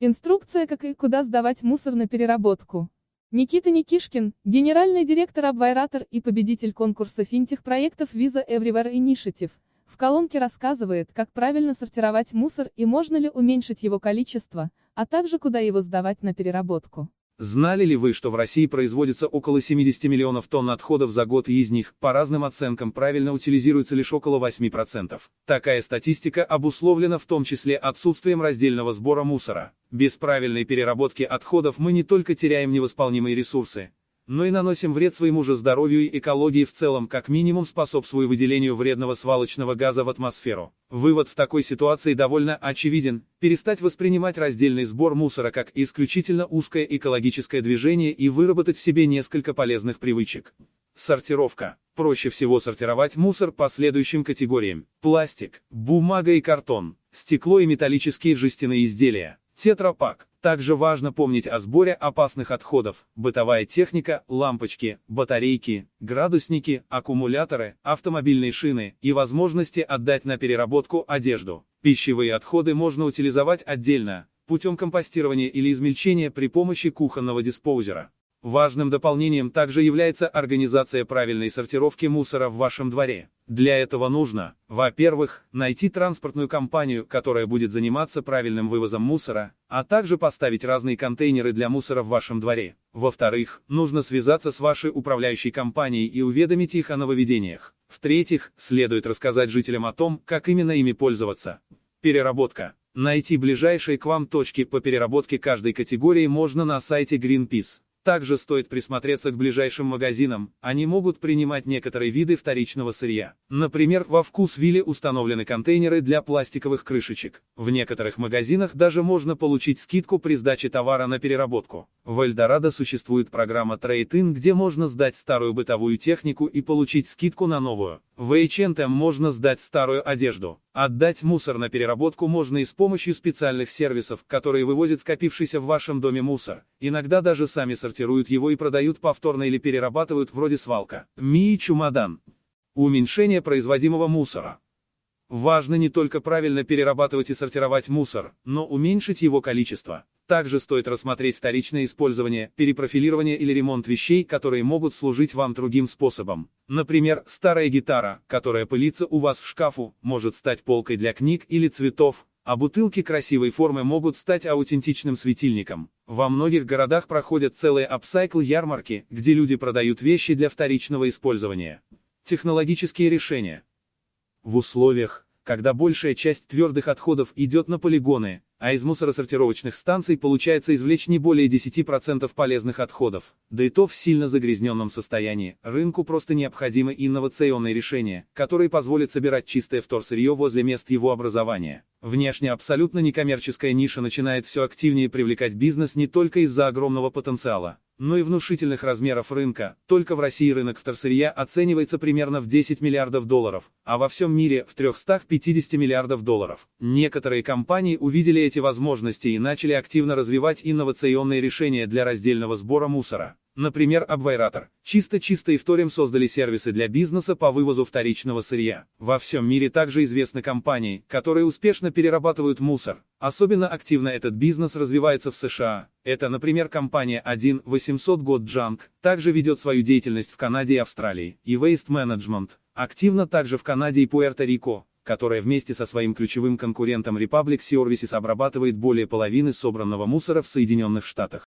Инструкция, как и куда сдавать мусор на переработку. Никита Никишкин, генеральный директор Абвайратор и победитель конкурса финтех-проектов Visa Everywhere Initiative, в колонке рассказывает, как правильно сортировать мусор и можно ли уменьшить его количество, а также куда его сдавать на переработку. Знали ли вы, что в России производится около 70 миллионов тонн отходов за год и из них, по разным оценкам, правильно утилизируется лишь около 8%? Такая статистика обусловлена в том числе отсутствием раздельного сбора мусора. Без правильной переработки отходов мы не только теряем невосполнимые ресурсы, но и наносим вред своему же здоровью и экологии в целом, как минимум способствуя выделению вредного свалочного газа в атмосферу. Вывод в такой ситуации довольно очевиден, перестать воспринимать раздельный сбор мусора как исключительно узкое экологическое движение и выработать в себе несколько полезных привычек. Сортировка. Проще всего сортировать мусор по следующим категориям. Пластик, бумага и картон, стекло и металлические жестяные изделия, тетрапак, также важно помнить о сборе опасных отходов, бытовая техника, лампочки, батарейки, градусники, аккумуляторы, автомобильные шины и возможности отдать на переработку одежду. Пищевые отходы можно утилизовать отдельно, путем компостирования или измельчения при помощи кухонного диспоузера. Важным дополнением также является организация правильной сортировки мусора в вашем дворе. Для этого нужно, во-первых, найти транспортную компанию, которая будет заниматься правильным вывозом мусора, а также поставить разные контейнеры для мусора в вашем дворе. Во-вторых, нужно связаться с вашей управляющей компанией и уведомить их о нововведениях. В-третьих, следует рассказать жителям о том, как именно ими пользоваться. Переработка. Найти ближайшие к вам точки по переработке каждой категории можно на сайте Greenpeace. Также стоит присмотреться к ближайшим магазинам, они могут принимать некоторые виды вторичного сырья. Например, во Вкусвилле установлены контейнеры для пластиковых крышечек. В некоторых магазинах даже можно получить скидку при сдаче товара на переработку. В Эльдорадо существует программа Trade-in, где можно сдать старую бытовую технику и получить скидку на новую. В H&M можно сдать старую одежду. Отдать мусор на переработку можно и с помощью специальных сервисов, которые вывозят скопившийся в вашем доме мусор. Иногда даже сами сортируют его и продают повторно или перерабатывают вроде свалка. Ми чумадан. Уменьшение производимого мусора. Важно не только правильно перерабатывать и сортировать мусор, но уменьшить его количество. Также стоит рассмотреть вторичное использование, перепрофилирование или ремонт вещей, которые могут служить вам другим способом. Например, старая гитара, которая пылится у вас в шкафу, может стать полкой для книг или цветов, а бутылки красивой формы могут стать аутентичным светильником. Во многих городах проходят целые апсайкл-ярмарки, где люди продают вещи для вторичного использования. Технологические решения. В условиях, когда большая часть твердых отходов идет на полигоны, а из мусоросортировочных станций получается извлечь не более 10% полезных отходов, да и то в сильно загрязненном состоянии, рынку просто необходимы инновационные решения, которые позволят собирать чистое вторсырье возле мест его образования. Внешне абсолютно некоммерческая ниша начинает все активнее привлекать бизнес не только из-за огромного потенциала, но и внушительных размеров рынка. Только в России рынок вторсырья оценивается примерно в 10 миллиардов долларов, а во всем мире в 350 миллиардов долларов. Некоторые компании увидели эти возможности и начали активно развивать инновационные решения для раздельного сбора мусора. Например, Абвайратор. Чисто-чисто и вторим создали сервисы для бизнеса по вывозу вторичного сырья. Во всем мире также известны компании, которые успешно перерабатывают мусор. Особенно активно этот бизнес развивается в США. Это, например, компания 1 800 год Junk, также ведет свою деятельность в Канаде и Австралии, и Waste Management, активно также в Канаде и Пуэрто-Рико, которая вместе со своим ключевым конкурентом Republic Services обрабатывает более половины собранного мусора в Соединенных Штатах.